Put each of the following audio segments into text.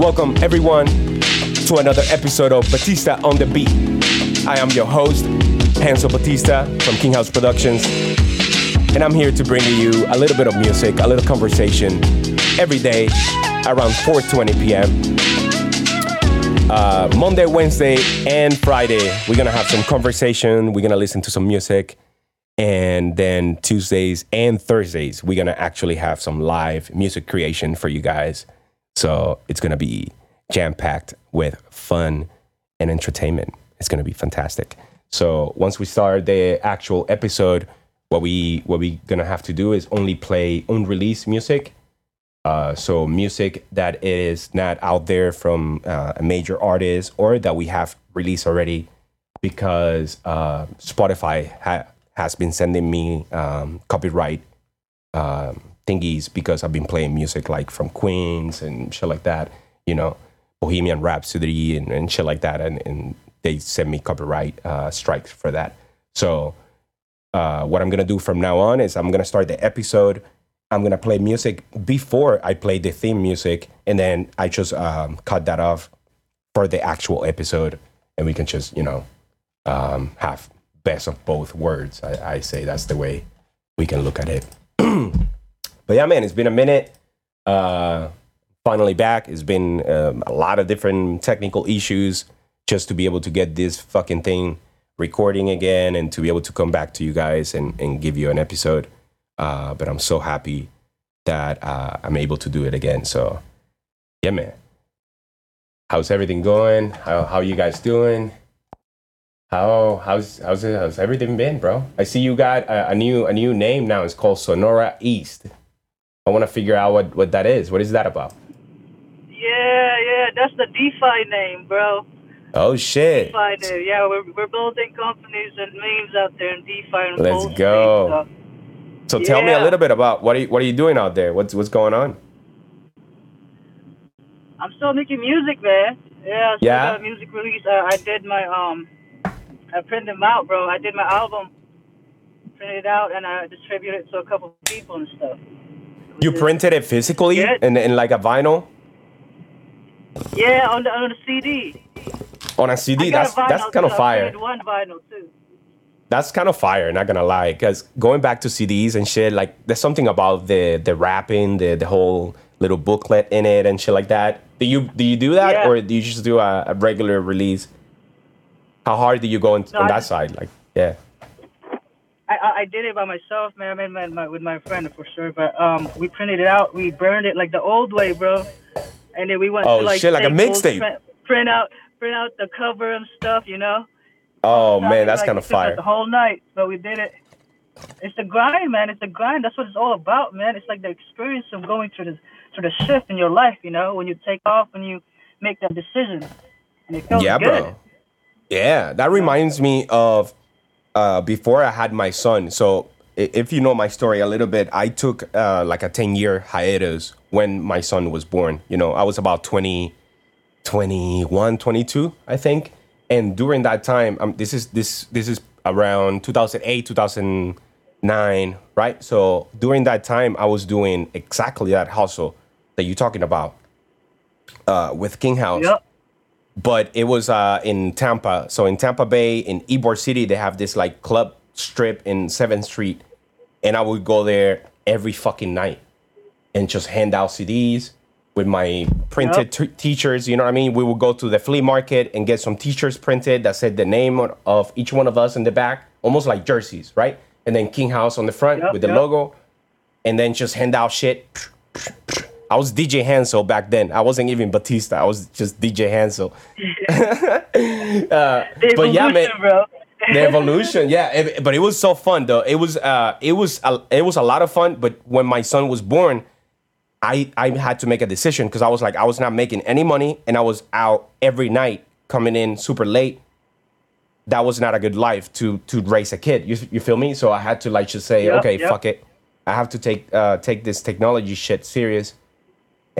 Welcome, everyone, to another episode of Batista on the Beat. I am your host, Hansel Batista from King House Productions, and I'm here to bring you a little bit of music, a little conversation every day around 4:20 p.m. Uh, Monday, Wednesday, and Friday, we're gonna have some conversation. We're gonna listen to some music, and then Tuesdays and Thursdays, we're gonna actually have some live music creation for you guys. So it's gonna be jam packed with fun and entertainment. It's gonna be fantastic. So once we start the actual episode, what we what we gonna have to do is only play unreleased music. Uh, so music that is not out there from uh, a major artist or that we have released already, because uh, Spotify ha- has been sending me um, copyright um, thingies because I've been playing music like from Queens and shit like that, you know, Bohemian Rhapsody and, and shit like that, and, and they send me copyright uh, strikes for that. So uh, what I'm gonna do from now on is I'm gonna start the episode. I'm gonna play music before I play the theme music, and then I just um, cut that off for the actual episode, and we can just you know um, have best of both words. I, I say that's the way we can look at it. but yeah, man, it's been a minute. Uh, finally back. It's been um, a lot of different technical issues just to be able to get this fucking thing recording again and to be able to come back to you guys and, and give you an episode. Uh, but I'm so happy that uh, I'm able to do it again. So, yeah, man. How's everything going? How how you guys doing? How how's how's it, how's everything been, bro? I see you got a, a new a new name now. It's called Sonora East. I want to figure out what what that is. What is that about? Yeah, yeah, that's the DeFi name, bro. Oh shit! DeFi name. Yeah, we're, we're building companies and memes out there in DeFi and Let's go. So tell me a little bit about what are you, what are you doing out there? What's what's going on? I'm still making music, man. Yeah, still Yeah? got a music release. Uh, I did my um, I printed them out, bro. I did my album, printed it out, and I distributed it to a couple people and stuff. You printed it physically Yeah. in, in like a vinyl Yeah, on the on the CD. on a CD. That's a that's kind of fire. one vinyl too. That's kind of fire. Not gonna lie, because going back to CDs and shit, like there's something about the the wrapping, the the whole little booklet in it and shit like that. Do you do you do that Yeah. or do you just do a, a regular release? How hard do you go in, No, on that just- side? Like, yeah. I, I, did it by myself, man. I made my, my with my friend for sure. But um, we printed it out. We burned it like the old way, bro. And then we went Oh, to like shit, like a mixtape. Print, print out, print out the cover and stuff, you know. Oh man, that's Like, kind of fire. The whole night, but we did it. It's the grind, man. It's the grind. That's what it's all about, man. It's like the experience of going through this through the shift in your life, you know, when you take off and you make that decision, and it feels yeah, good. bro. Yeah, that reminds me of uh, before I had my son. So if you know my story a little bit, I took uh, like a 10 year hiatus when my son was born. You know, I was about 20, 21, 22, I think. And during that time, um, this is this this is around 2008, 2009, right? So during that time, I was doing exactly that hustle that you're talking about uh, with King House Yep. But it was uh, in Tampa. So in Tampa Bay, in Ybor City, they have this like club strip in Seventh Street, and I would go there every fucking night and just hand out CDs with my printed t- t-shirts. You know what I mean? We would go to the flea market and get some t-shirts printed that said the name of- of each one of us in the back, almost like jerseys, right? And then King House on the front Yep, with the yep. logo, and then just hand out shit. I was DJ Hansel back then. I wasn't even Batista. I was just DJ Hansel. uh, The but yeah, man, evolution, bro. the evolution. Yeah, it- but it was so fun though. It was uh, it was a, it was a lot of fun. But when my son was born, I I had to make a decision because I was like I was not making any money and I was out every night coming in super late. That was not a good life to to raise a kid. You you feel me? So I had to like just say, Yep, okay, yep. fuck it. I have to take uh, take this technology shit serious.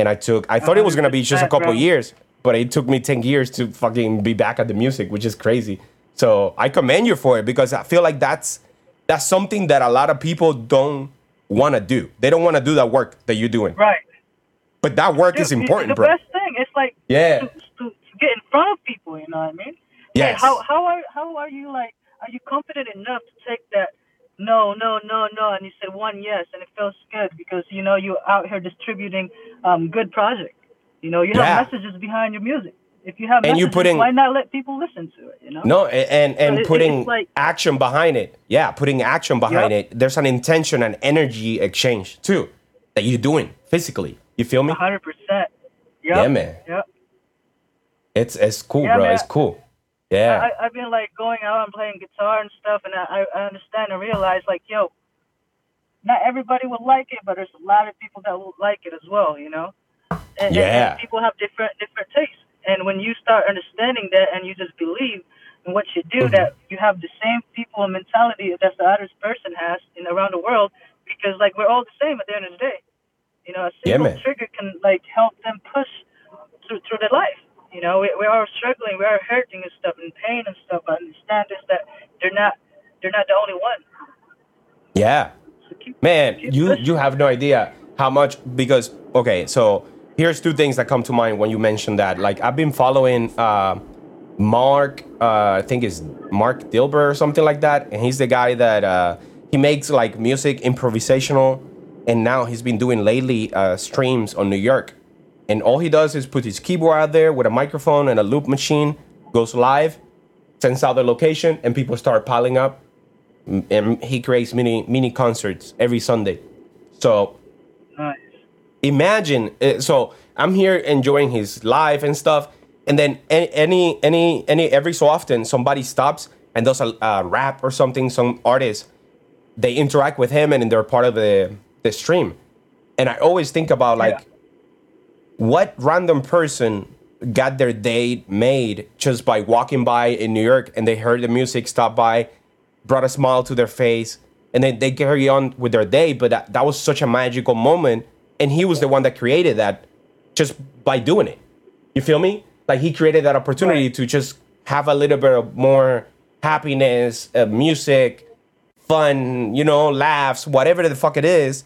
And I took. I thought it was gonna be just a couple years, but it took me ten years to fucking be back at the music, which is crazy. So I commend you for it because I feel like that's that's something that a lot of people don't want to do. They don't want to do that work that you're doing. Right. But that work is Dude, important, the bro. best thing It's like Yeah. to, to, to get in front of people. You know what I mean? Yes. how how are how are you like? Are you confident enough to take that? No, no, no, no, and he said one yes, and it feels good because you know you're out here distributing um, good project. You know, you have Yeah. messages behind your music. If you have And you messages, putting- why not let people listen to it? You know? No, and and putting like- action behind it. Yeah, putting action behind Yep. it. There's an intention and energy exchange too that you're doing physically. You feel me? hundred percent. Yep. Yeah, man. Yep. It's it's cool, Yeah, bro. man. It's cool. Yeah. I, I've been like going out and playing guitar and stuff, and I, I understand and realize like, yo, not everybody will like it, but there's a lot of people that will like it as well, you know. And, Yeah. and people have different different tastes, and when you start understanding that, and you just believe in what you do, Mm-hmm. that you have the same people and mentality that the other person has in around the world, because like we're all the same at the end of the day. You know, a Yeah, single man. trigger can like help them push through through their life. You know, we, we are struggling, we are hurting and stuff, and pain and stuff. But understand is that they're not they're not the only one. Yeah. So keep, Man, keep you pushing. you have no idea how much because okay, so here's two things that come to mind when you mention that. Like I've been following uh, Mark, uh, I think it's Mark Dilber or something like that, and he's the guy that uh, he makes like music improvisational, and now he's been doing lately uh, streams on New York, and all he does is put his keyboard out there with a microphone and a loop machine, goes live, sends out the location, and people start piling up and he creates mini mini concerts every Sunday. So Nice. imagine, uh, so I'm here enjoying his live and stuff, and then any any any, any every so often somebody stops and does a, a rap or something. Some artist they interact with him and they're part of the the stream, and I always think about like Yeah. What random person got their day made just by walking by in New York and they heard the music, stopped by, brought a smile to their face, and then they carry on with their day. But that, that was such a magical moment. And he was the one that created that just by doing it. You feel me? Like he created that opportunity Right. to just have a little bit of more happiness, uh, music, fun, you know, laughs, whatever the fuck it is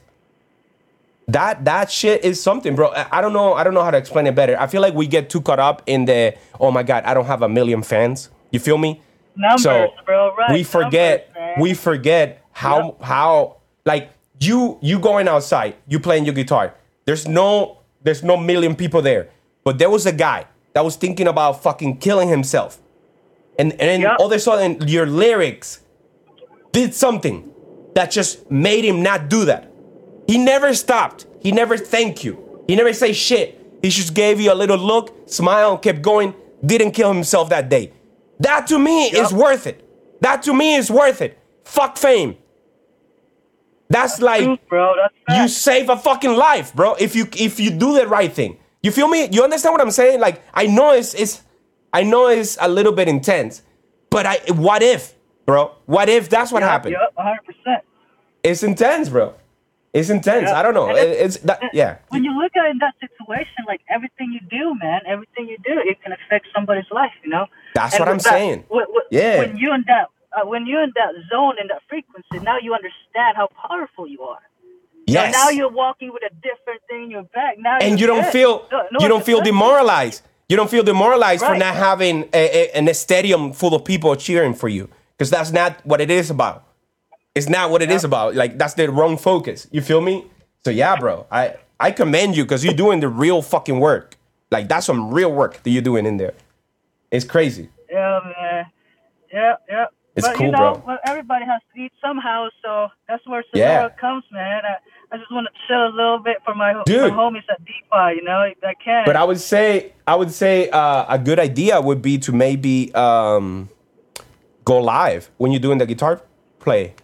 that that shit is something, bro. I I don't know. I don't know how to explain it better. I feel like we get too caught up in the oh my god, I don't have a million fans. You feel me? Numbers, bro. Right. we forget. Numbers, we forget how how like you you going outside, you playing your guitar. There's no there's no million people there, but there was a guy that was thinking about fucking killing himself, and and then Yeah. all of a sudden your lyrics did something that just made him not do that. He never stopped. He never thanked you. He never say shit. He just gave you a little look, smile, kept going, didn't kill himself that day. That to me is worth it. That to me is worth it. Fuck fame. That's like Truth, bro. That's you save a fucking life, bro. If you if you do the right thing. You feel me? You understand what I'm saying? Like I know it's it's I know it's a little bit intense, but I what if, bro? What if that's what Yup, happened? Yup, 100%. It's intense, bro. It's intense. Yeah. I don't know. And It- it- It's that yeah. When you look at it in that situation, like everything you do, man, everything you do, it can affect somebody's life, you know. That's And what I'm that- saying. When, when, Yeah. When you're in that, uh, when you're in that zone in that frequency, now you understand how powerful you are. Yes. Now you're walking with a different thing in your back. Now and you don't good. feel No- no you don't feel demoralized. You don't feel demoralized for not having a, a, an- a stadium full of people cheering for you because that's not what it is about. It's not what it is about. Like that's the wrong focus. You feel me? So yeah, bro. I I commend you because you're doing the real fucking work. Like that's some real work that you're doing in there. It's crazy. Yeah, man. Yeah, yeah. It's but cool, you know, bro. well, everybody has to eat somehow, so that's where Yeah. Comes, man. I, I just want to chill a little bit for my, Dude. my homies at DeFi, you know, that can. But I would say I would say uh, a good idea would be to maybe um, go live when you're doing the guitar play.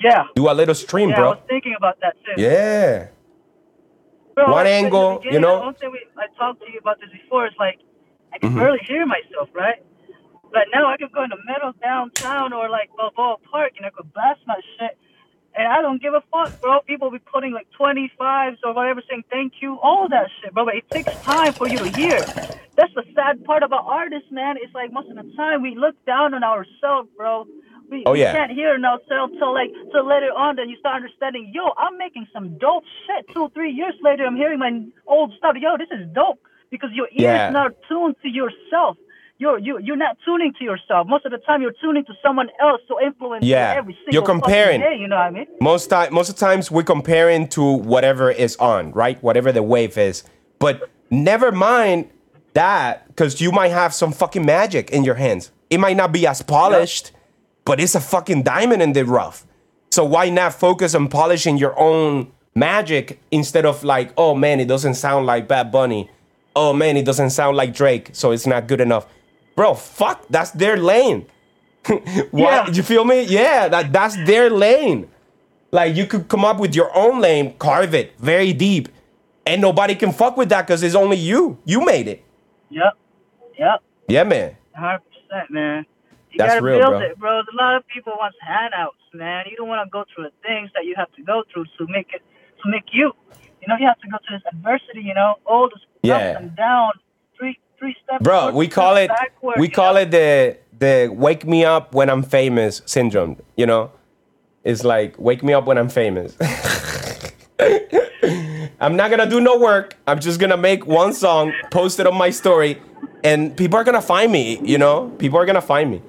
Yeah. Do a little stream, bro. Yeah, I was thinking about that too. Yeah. Bro, One angle, you know? One thing we, I talked to you about this before is like, I can Mhm. barely hear myself, right? But now I can go in the middle downtown or like Balboa Park and I could blast my shit. And I don't give a fuck, bro. People be putting like 25s or whatever saying thank you, all that shit, bro. But it takes time for you to hear. That's the sad part about artists, man. It's like most of the time we look down on ourselves, bro. We, Oh, yeah. can't hear ourselves till like till later on. Then you start understanding. Yo, I'm making some dope shit. Two, three years later, I'm hearing my old stuff. Yo, this is dope. because your ear Yeah. is not tuned to yourself. You're you you're not tuning to yourself. Most of the time, you're tuning to someone else to influence you Yeah. every single You're comparing. day, you know what I mean? Most time, most of the times we're comparing to whatever is on, right? Whatever the wave is. But never mind that, because you might have some fucking magic in your hands. It might not be as polished, but it's a fucking diamond in the rough. So why not focus on polishing your own magic instead of like, oh man, it doesn't sound like Bad Bunny. Oh man, it doesn't sound like Drake, so it's not good enough. Bro, fuck, that's their lane. what Yeah. You feel me? Yeah, that that's their lane. Like you could come up with your own lane, carve it very deep, and nobody can fuck with that because it's only you. You made it. Yep, yep, Yeah, man. hundred percent, man. You That's gotta real, build bro. it, bro. A lot of people want handouts, man. You don't want to go through the things that you have to go through to make it to make you. You know, you have to go through this adversity. You know, all the Yeah. ups and down, three three steps. Bro, we call it we call know? it the the wake me up when I'm famous syndrome. You know, it's like wake me up when I'm famous. I'm not gonna do no work. I'm just gonna make one song, post it on my story, and people are gonna find me. You know, people are gonna find me.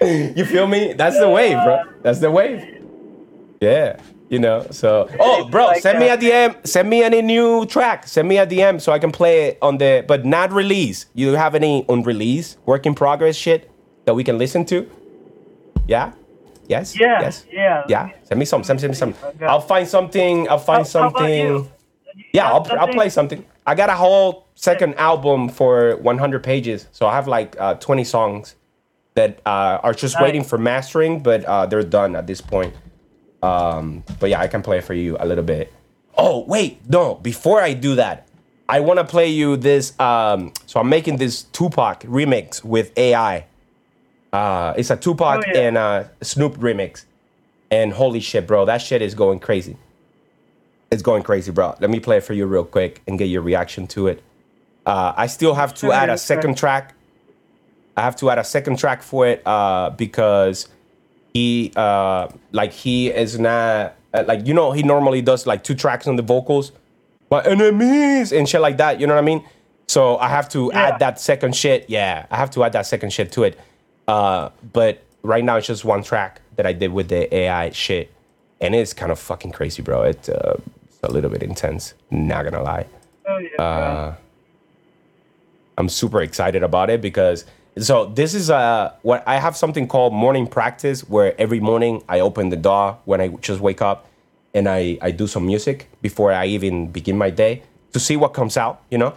You feel me? That's the wave, bro. That's the wave. Yeah. You know, so oh, bro, Like send me a. DM. Send me any new track. Send me a DM so I can play it on the, but not release. You have any unreleased, work in progress shit that we can listen to? Yeah. Yes. Yeah, Yes. yeah. Yeah. Send me some. Send, send me some. Okay. I'll find something. I'll find How- how something. You Yeah, I'll, I'll play something. I got a whole second album for 100 pages, so I have like uh, 20 songs that uh, are just Nice. waiting for mastering, but uh, they're done at this point. Um, but yeah, I can play for you a little bit. Oh wait, no! Before I do that, I want to play you this. Um, so I'm making this Tupac remix with AI. Uh, it's a Tupac Oh, yeah. and uh, Snoop remix, and holy shit, bro, that shit is going crazy. It's going crazy, bro. Let me play it for you real quick and get your reaction to it. Uh, I still have to add a second track. I have to add a second track for it uh, because he, uh, like, he is not uh, like you know he normally does like two tracks on the vocals, but enemies and shit like that. You know what I mean? So I have to Yeah. add that second shit. Yeah, I have to add that second shit to it. Uh, but right now it's just one track that I did with the AI shit, and it's kind of fucking crazy, bro. It, uh, a little bit intense. Not gonna lie. Oh, yeah, Uh, I'm super excited about it because so this is uh what I have something called morning practice where every morning I open the door when I just wake up and I I do some music before I even begin my day to see what comes out. You know,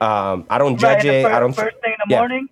um, I don't judge it. I don't First thing in the yeah. morning.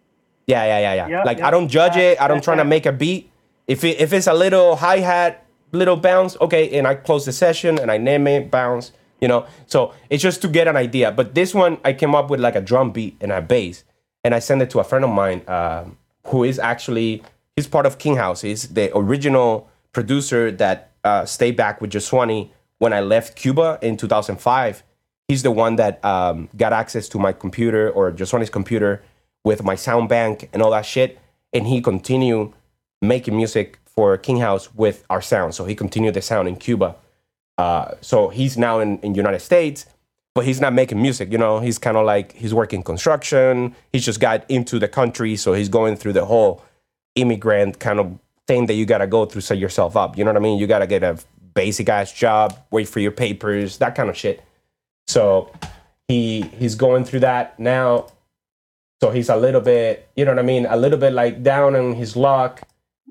Yeah, yeah, yeah, yeah. Yeah, like yeah. I don't judge it. I don't try to make a beat. If it if it's a little hi hat, little bounce, okay, and I close the session and I name it bounce. You know, so it's just to get an idea. But this one, I came up with like a drum beat and a bass, and I sent it to a friend of mine um, who is actually he's part of King House. He's the original producer that uh, stayed back with Joswani when I left Cuba in 2005 he's the one that um, got access to my computer or Joswani's computer with my sound bank and all that shit. And he continued making music for King House with our sound. So he continued the sound in Cuba. Uh, so he's now in, in United States, but he's not making music. You know, he's kind of like he's working construction. He's just got into the country, so he's going through the whole immigrant kind of thing that you gotta go through, set yourself up. You know what I mean? You gotta get a basic ass job, wait for your papers, that kind of shit. So he he's going through that now. So he's a little bit, you know what I mean, a little bit like down on his luck,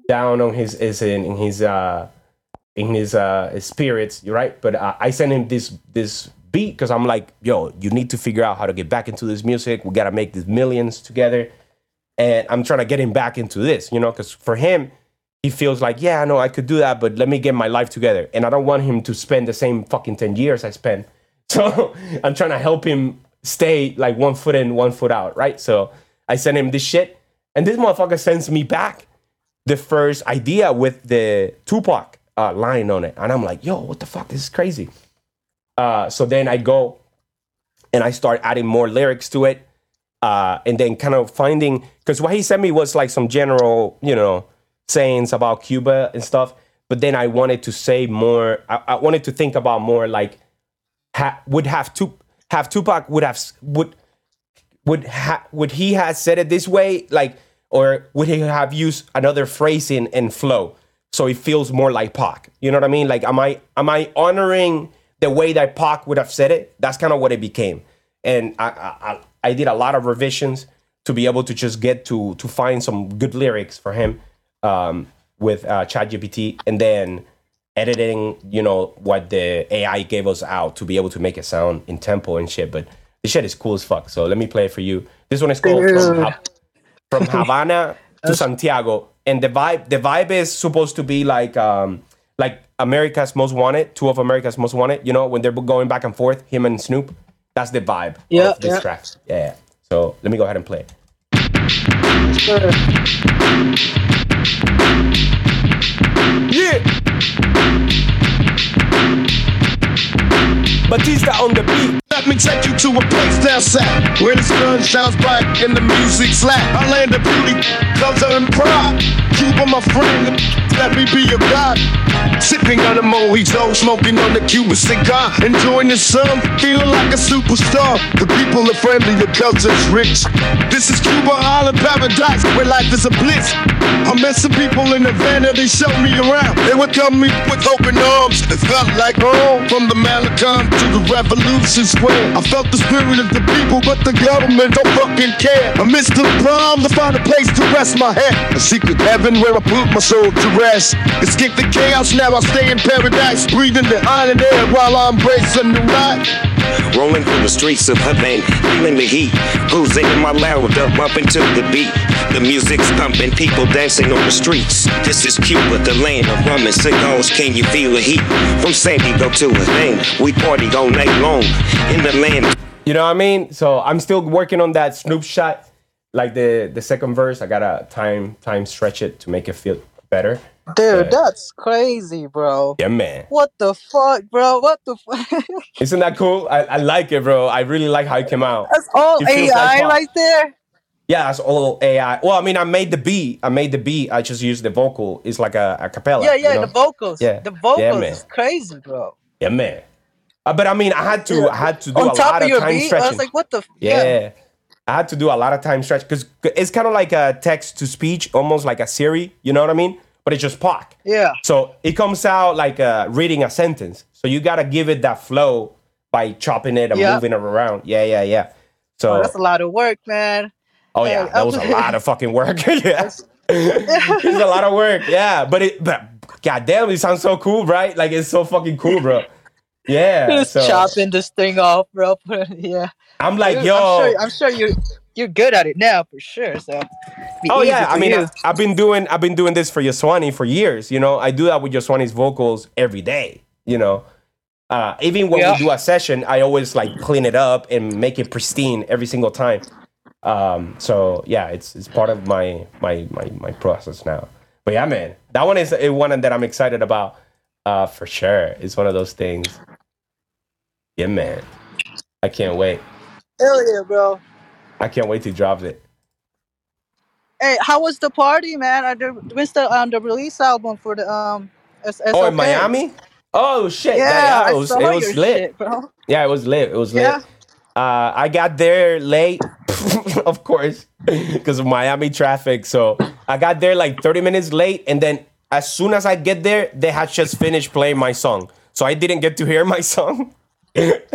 down on his is in, in his uh in his uh his spirits, you're right. But uh, I sent him this this beat because I'm like, yo, you need to figure out how to get back into this music. We gotta make these millions together, and I'm trying to get him back into this, you know, because for him, he feels like, yeah, I know I could do that, but let me get my life together, and I don't want him to spend the same fucking ten years I spent. So I'm trying to help him stay like one foot in, one foot out, right? So I send him this shit, and this motherfucker sends me back the first idea with the Tupac uh, line on it, and I'm like, yo, what the fuck? This is crazy. Uh, so then I go and I start adding more lyrics to it, uh, and then kind of finding because what he sent me was like some general, you know, sayings about Cuba and stuff. But then I wanted to say more. I, I wanted to think about more like ha- would have to have Tupac would have would would ha- would he have said it this way like or would he have used another phrasing and flow so it feels more like Pac? You know what I mean? Like am I am I honoring the way that Pac would have said it? That's kind of what it became. And I, I I did a lot of revisions to be able to just get to to find some good lyrics for him um, with uh, ChatGPT, and then editing, you know, what the AI gave us out to be able to make it sound in tempo and shit. But the shit is cool as fuck. So let me play it for you. This one is called from, Dude. From Havana to Santiago, and the vibe the vibe is supposed to be like um like America's Most Wanted, two of America's Most Wanted. You know, when they're going back and forth, him and Snoop. That's the vibe Yeah, of this yeah. track. Yeah, yeah. So let me go ahead and play. it. Yeah. Batista on the beat. Let me take you to a place down south where the sun shines bright and the music's loud. I land of beauty, culture and pride. Cuba, my friend, let me be your God. Sipping on a mojito, smoking on the Cuban cigar, enjoying the sun, feeling like a superstar. The people are friendly, the culture's rich. This is Cuba Island paradise where life is a bliss. I met some people in Havana, they showed me around. They welcomed me with open arms. It felt like home from the Malecon to the Revolution Square. I felt the spirit of the people, but the government don't fucking care. I missed the prom to find a place to rest my head. A secret heaven where I put my soul to rest. Escape the chaos, now I stay in paradise. Breathing the island air while I'm embracing the night. Rolling through the streets of Havana, feeling the heat. Cruising in my loud up, up into the beat. The music's pumping, people dancing on the streets. This is Cuba, the land of rum and cigars. Can you feel the heat? From San Diego to Havana, we party all night long. In the land You know what I mean? So I'm still working on that Snoop shot. Like the the second verse, I gotta time time stretch it to make it feel better. Dude, Yeah. that's crazy, bro. Yeah, man. What the fuck, bro? What the fuck? Isn't that cool? I, I like it, bro. I really like how it came out. That's all AI like right there. Yeah, that's all AI. Well, I mean, I made the beat. I made the beat. I just used the vocal. It's like a, a cappella. Yeah, yeah, you know? the vocals. Yeah. The vocals Yeah, man. is crazy, bro. Yeah, man. Uh, but I mean, I had to. I had to do On a top lot of time beat, I was like, what the f- yeah. I had to do a lot of time stretch because it's kind of like a text to speech, almost like a Siri. You know what I mean? But it's just Pac. Yeah. So it comes out like uh, reading a sentence. So you gotta give it that flow by chopping it and Yeah. moving it around. Yeah, yeah, yeah. So Oh, that's a lot of work, man. oh yeah, yeah, that was a lot of fucking work. yeah, it's a lot of work. Yeah, but it but goddamn, it sounds so cool, right? Like it's so fucking cool, bro. Yeah. Just so chopping this thing off, bro. yeah. I'm like, Dude, yo. I'm sure, I'm sure you you're good at it now for sure. So. Oh yeah, I mean, you. I, have been doing I've been doing this for Yoswani for years. You know, I do that with Yoswani's vocals every day. You know, uh, even when Yeah. we do a session, I always like clean it up and make it pristine every single time. Um, so yeah, it's it's part of my my my my process now. But yeah, man, that one is a one that I'm excited about uh, for sure. It's one of those things. Yeah, man, I can't wait. Hell yeah, bro. I can't wait to drop it. Hey, how was the party, man? On the, when's the on the release album for the um? S- Oh, in Miami? Oh shit! Yeah, Yeah, I it was, saw it was your lit. shit, bro. Yeah, it was lit. It was lit. Yeah. Uh, I got there late, of course, because of Miami traffic. So I got there like 30 minutes late, and then as soon as I get there, they had just finished playing my song. So I didn't get to hear my song.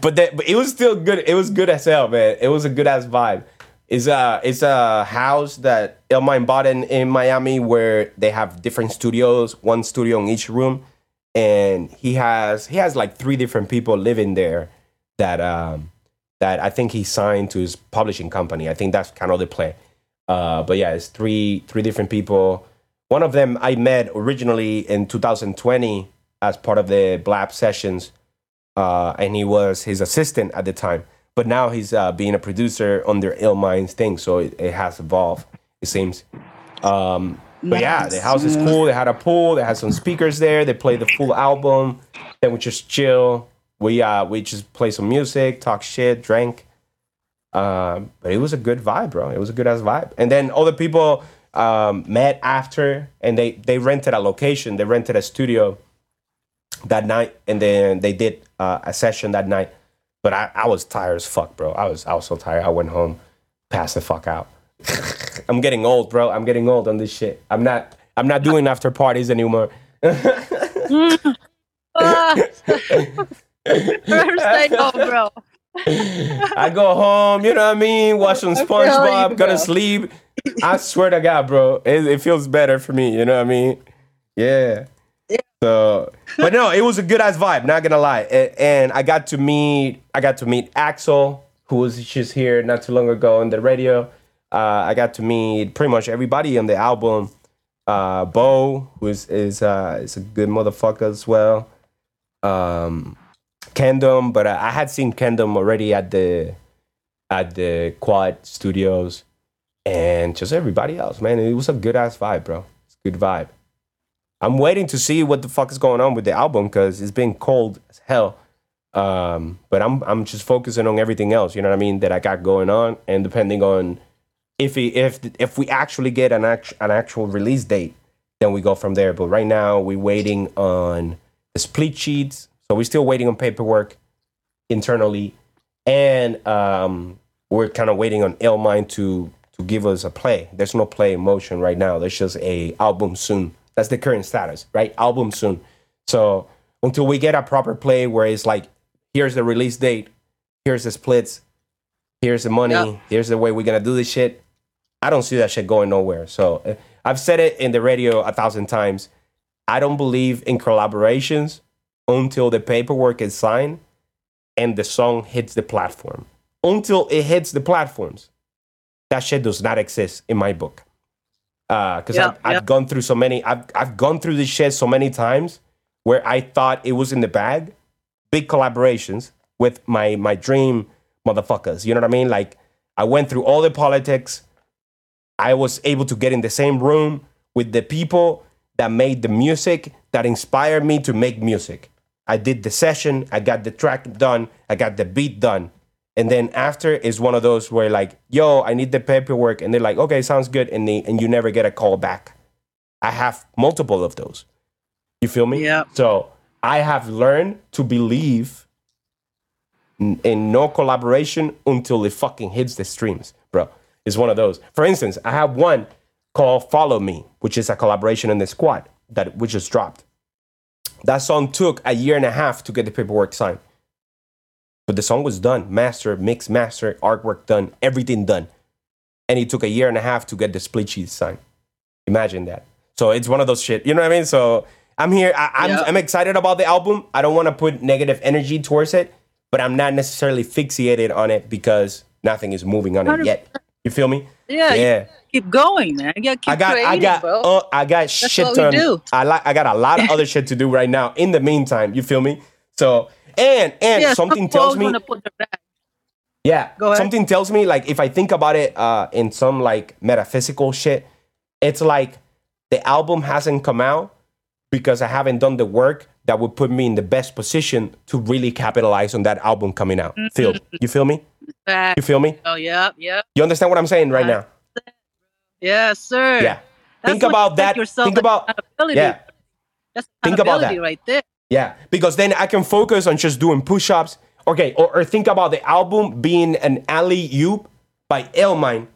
But, that, but it was still good. It was good as hell, man. It was a good ass vibe. It's a it's a house that Illmind bought in, in Miami where they have different studios, one studio in each room, and he has he has like three different people living there that um that I think he signed to his publishing company. I think that's kind of the play. Uh, but yeah, it's three three different people. One of them I met originally in 2020 as part of the Blab sessions, uh, and he was his assistant at the time. But now he's uh, being a producer on their Ill Minds thing, so it, it has evolved. It seems. Um, but yeah, the house is cool. They had a pool. They had some speakers there. They played the full album. Then we just chill. We uh we just play some music, talk shit, drank. Um, but it was a good vibe, bro. It was a good ass vibe. And then other people um, met after, and they they rented a location. They rented a studio that night, and then they did uh, a session that night. But I, I was tired as fuck, bro. I was I was so tired. I went home, passed the fuck out. I'm getting old, bro. I'm getting old on this shit. I'm not I'm not doing after parties anymore. First I know, bro. I go home, you know what I mean? Watch some SpongeBob, you, go bro. to sleep. I swear to God, bro, it, it feels better for me. You know what I mean? Yeah. So, but no, it was a good ass vibe. Not gonna lie, and I got to meet, I got to meet Axel, who was just here not too long ago on the radio. Uh, I got to meet pretty much everybody on the album. Uh, Bo, who is is uh, is a good motherfucker as well. Um, Kendom, but I, I had seen Kendom already at the at the Quad Studios, and just everybody else, man. It was a good ass vibe, bro. It's a good vibe. I'm waiting to see what the fuck is going on with the album because it's been cold as hell. Um, but I'm I'm just focusing on everything else. You know what I mean that I got going on, and depending on if if if we actually get an act, an actual release date, then we go from there. But right now we're waiting on the split sheets, so we're still waiting on paperwork internally, and um, we're kind of waiting on Illmind to to give us a play. There's no play in motion right now. There's just a album soon. That's the current status, right? Album soon. So until we get a proper play where it's like, here's the release date, here's the splits, here's the money, Yep. here's the way we're gonna do this shit. I don't see that shit going nowhere. So uh, I've said it in the radio a thousand times. I don't believe in collaborations until the paperwork is signed and the song hits the platform. Until it hits the platforms, that shit does not exist in my book. Uh, because Yeah, I've, I've gone through so many, I've, I've gone through this shit so many times where I thought it was in the bag. Big collaborations with my my dream motherfuckers. You know what I mean? Like I went through all the politics. I was able to get in the same room with the people that made the music that inspired me to make music. I did the session, I got the track done, I got the beat done. And then after is one of those where like, yo, I need the paperwork, and they're like, okay, sounds good, and they, and you never get a call back. I have multiple of those. You feel me? Yeah. So I have learned to believe in, in no collaboration until it fucking hits the streams, bro. It's one of those. For instance, I have one called Follow Me, which is a collaboration in the squad that we just dropped. That song took a year and a half to get the paperwork signed. But the song was done, master, mix, master, artwork done, everything done. And it took a year and a half to get the split sheet signed. Imagine that. So it's one of those shit. You know what I mean? So I'm here. I, I'm, Yeah. I'm excited about the album. I don't want to put negative energy towards it, but I'm not necessarily fixated on it because nothing is moving on it yet. You feel me? Yeah, Yeah. keep going, man. You gotta keep I got, creating, I got, bro. uh, I got shit what we ton. do. I like, I got a lot of other shit to do right now. In the meantime, you feel me? So, and and yeah, something some tells me, put their back. yeah, something tells me like if I think about it uh, in some like metaphysical shit, it's like the album hasn't come out because I haven't done the work that would put me in the best position to really capitalize on that album coming out. Feel you feel me? You feel me? Oh, yeah, yeah. You understand what I'm saying right now? Yes, sir. Yeah. That's Think about that. Yourself Think about yeah. That's Think about that. right there. Yeah, because then I can focus on just doing push-ups. Okay, or, or think about the album being an alley oop by Illmind.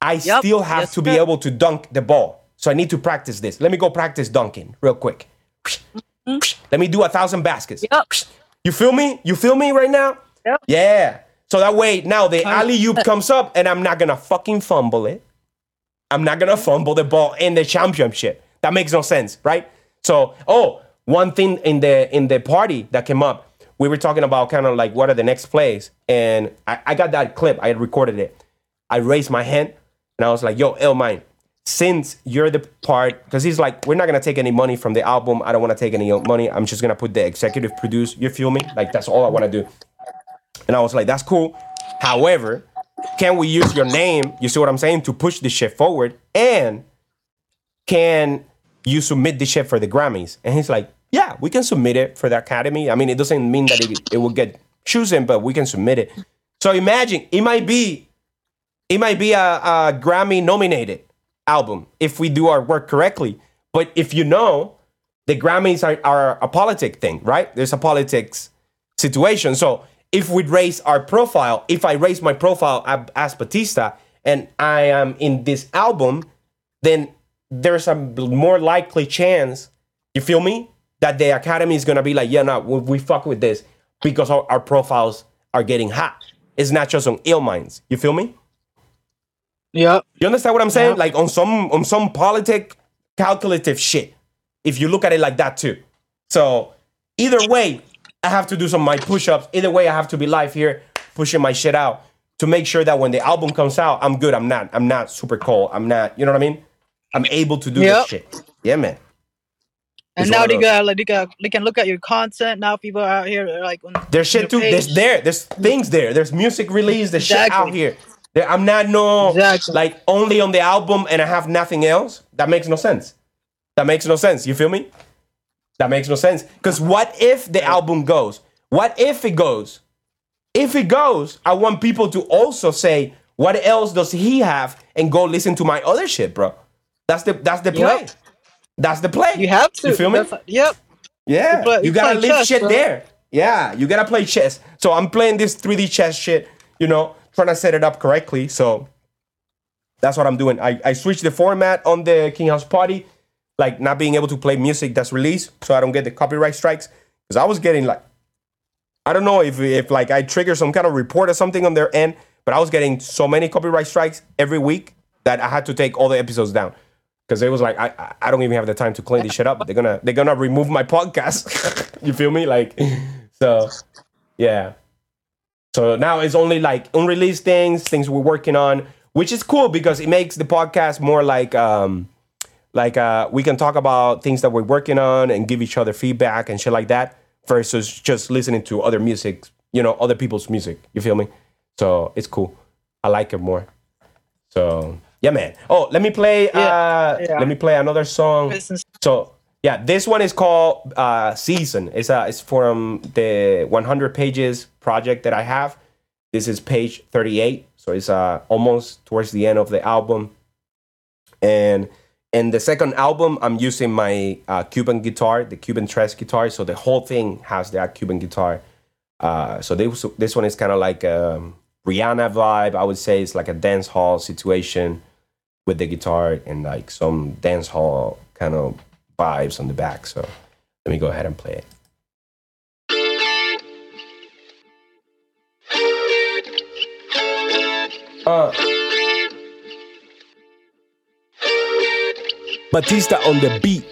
I Yep, still have to be able to dunk the ball. So I need to practice this. Let me go practice dunking real quick. Let me do a thousand baskets. Mm-hmm. Yep. You feel me? You feel me right now? Yep. Yeah. So that way now the alley oop comes up and I'm not gonna fucking fumble it. I'm not gonna fumble the ball in the championship. That makes no sense, right? So, oh, one thing in the in the party that came up, we were talking about kind of like what are the next plays, and I, I got that clip. I had recorded it. I raised my hand and I was like, "Yo, Illmind, since you're the part, because he's like, we're not gonna take any money from the album. I don't want to take any money. I'm just gonna put the executive produce. You feel me? Like that's all I want to do." And I was like, "That's cool." However, can we use your name? You see what I'm saying to push this shit forward? And can you submit this shit for the Grammys? And he's like, Yeah, we can submit it for the Academy. I mean, it doesn't mean that it, it will get chosen, but we can submit it. So imagine it might be, it might be a, a Grammy nominated album if we do our work correctly. But if you know, the Grammys are, are a politic thing, right? There's a politics situation. So if we raise our profile, if I raise my profile as Batista and I am in this album, then there's a more likely chance, you feel me? That the Academy is gonna be like, yeah, no, we, we fuck with this because our, our profiles are getting hot. It's not just on ill minds. You feel me? Yeah. You understand what I'm saying? Yeah. Like on some on some politic calculative shit. If you look at it like that too. So either way, I have to do some of my push-ups. Either way, I have to be live here pushing my shit out to make sure that when the album comes out, I'm good. I'm not. I'm not super cold. I'm not. You know what I mean? I'm able to do Yep. this shit. Yeah, man. And now they got like they got they can look at your content. Now people are out here like on There's shit too. There's there. There's things there. There's music release. There's shit out here. There, I'm not no Exactly. like only on the album and I have nothing else. That makes no sense. That makes no sense. You feel me? That makes no sense. Because what if the album goes? What if it goes? If it goes, I want people to also say, what else does he have? And go listen to my other shit, bro. That's the that's the play. Yep. That's the play. You have to. You feel me? That's- Yep. Yeah, You play- you you gotta leave chess, shit bro. there. Yeah, you gotta play chess. So I'm playing this 3D chess shit, you know, trying to set it up correctly. So that's what I'm doing. I, I switched the format on the King House Party, like not being able to play music that's released, so I don't get the copyright strikes. Because I was getting like, I don't know if if like I trigger some kind of report or something on their end, but I was getting so many copyright strikes every week that I had to take all the episodes down because it was like I I- don't even have the time to clean this shit up. But they're gonna they're gonna remove my podcast. you feel me? Like so, yeah. So now it's only like unreleased things, things we're working on, which is cool because it makes the podcast more like um like uh we can talk about things that we're working on and give each other feedback and shit like that versus just listening to other music, you know, other people's music. You feel me? So it's cool. I like it more. So yeah, man. Oh, let me play. uh yeah. Let me play another song. So yeah, this one is called uh, Season. It's uh, it's from the 100 pages project that I have. This is page 38, so it's uh, almost towards the end of the album. And in the second album, I'm using my uh, Cuban guitar, the Cuban Tres guitar. So the whole thing has that Cuban guitar. Uh, so this this one is kind of like a Rihanna vibe. I would say it's like a dance hall situation with the guitar and like some dance hall kind of vibes on the back. So let me go ahead and play it. Uh, Batista on the beat.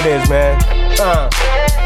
It is, man. Uh.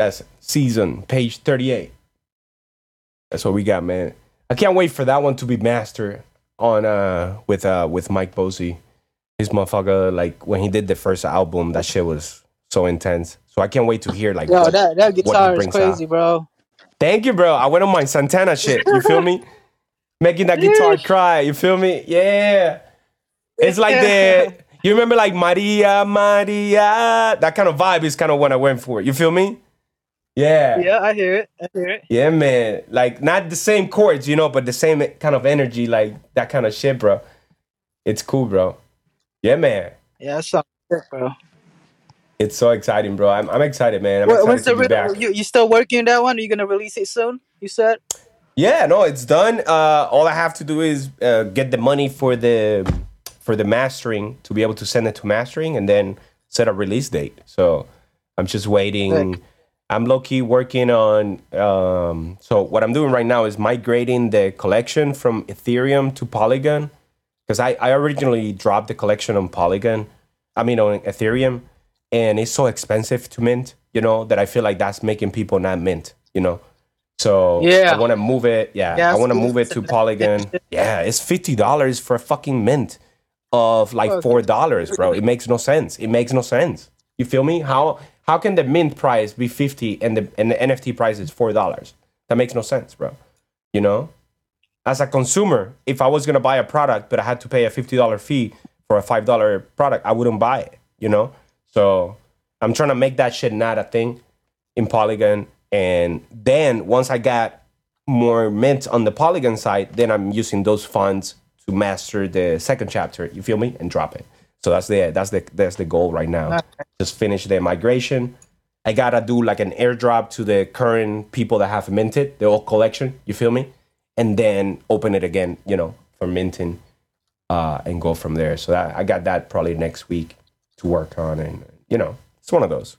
That's season, page 38. That's what we got, man. I can't wait for that one to be mastered on uh with uh with Mike Posey. His motherfucker, like when he did the first album, that shit was so intense. So I can't wait to hear like Yo, what- that that he guitar is crazy, out. bro. Thank you, bro. I went on my Santana shit. You feel me? Making that guitar cry. You feel me? Yeah. It's like the you remember like Maria Maria. That kind of vibe is kind of what I went for. You feel me? Yeah. Yeah, I hear it. I hear it. Yeah, man. Like not the same chords, you know, but the same kind of energy, like that kind of shit, bro. It's cool, bro. Yeah, man. Yeah, that sounds sick, bro. It's so exciting, bro. I'm, I'm excited, man. I'm What, excited to the be re- back. you you still working on that one? Are you gonna release it soon? You said. Yeah, no, it's done. Uh, all I have to do is uh, get the money for the for the mastering to be able to send it to mastering, and then set a release date. So I'm just waiting. Sick. I'm low key working on. Um, so what I'm doing right now is migrating the collection from Ethereum to Polygon, because I, I originally dropped the collection on Polygon. I mean on Ethereum, and it's so expensive to mint. You know that I feel like that's making people not mint. You know. So Yeah. I want to move it. Yeah, Yeah, I want to move it to Polygon. Yeah, it's fifty dollars for a fucking mint of like four dollars, bro. It makes no sense. It makes no sense. You feel me? How how can the mint price be fifty and the and the NFT price is four dollars? That makes no sense, bro. You know, as a consumer, if I was gonna buy a product but I had to pay a fifty dollar fee for a five dollar product, I wouldn't buy it. You know, so I'm trying to make that shit not a thing in Polygon. And then once I got more mint on the Polygon side, then I'm using those funds to master the second chapter. You feel me? And drop it. So that's the that's the that's the goal right now. Just finish the migration. I gotta do like an airdrop to the current people that have minted the old collection. You feel me? And then open it again. You know, for minting, uh, and go from there. So that, I got that probably next week to work on, and you know, it's one of those.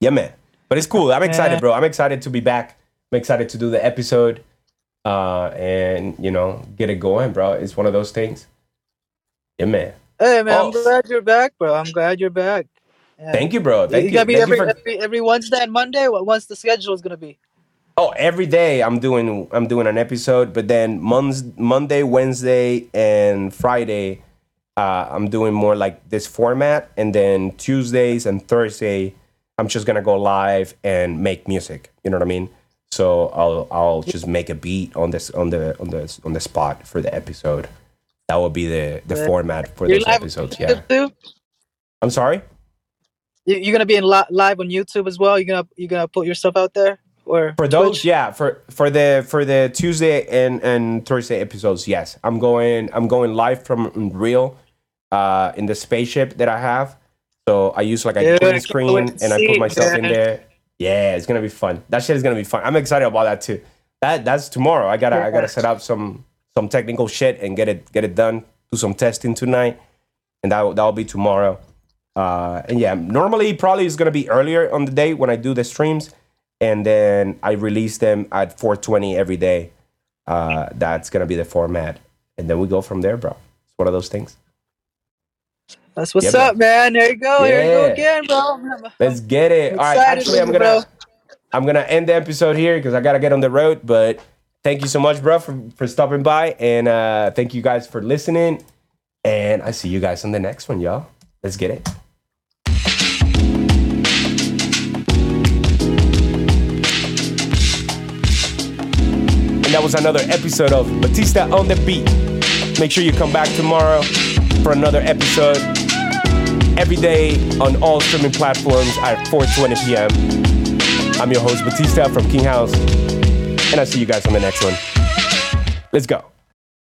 Yeah, man. But it's cool. I'm excited, bro. I'm excited to be back. I'm excited to do the episode, uh, and you know, get it going, bro. It's one of those things. Yeah, man. Hey man, Oh. I'm glad you're back, bro. I'm glad you're back. Yeah. Thank you, bro. Thank you you. gotta be Thank every, for- every every Wednesday and Monday. What once the schedule is gonna be? Oh, every day I'm doing I'm doing an episode, but then Mon's, Monday, Wednesday, and Friday, uh, I'm doing more like this format, and then Tuesdays and Thursday, I'm just gonna go live and make music. You know what I mean? So I'll I'll just make a beat on this on the on the on the spot for the episode. That will be the the Yeah. format for You're those episodes. Yeah. YouTube? I'm sorry. You, you're gonna be in li- live on YouTube as well. You're gonna you're gonna put yourself out there or For those, Twitch? yeah, for for the for the Tuesday and and Thursday episodes, yes, I'm going I'm going live from Unreal, uh, in the spaceship that I have. So I use like a Yeah, green screen and I put myself in there. Yeah, it's gonna be fun. That shit is gonna be fun. I'm excited about that too. That that's tomorrow. I gotta I gotta set up some some technical shit and get it get it done. Do some testing tonight, and that that'll be tomorrow. Uh, and yeah, normally probably it's gonna be earlier on the day when I do the streams, and then I release them at 4:20 every day. Uh, that's gonna be the format, and then we go from there, bro. It's one of those things. That's what's Yeah, up, man. There you go. Here you go again, bro. Let's get it. All right, actually, I'm gonna bro. I'm gonna end the episode here because I gotta get on the road. But thank you so much, bro, for for stopping by, and uh, thank you guys for listening. And I see you guys on the next one, y'all. Let's get it. And that was another episode of Batista on the Beat. Make sure you come back tomorrow for another episode. Every day on all streaming platforms at 4:20 p.m. I'm your host Batista from King House, and I'll see you guys on the next one. Let's go.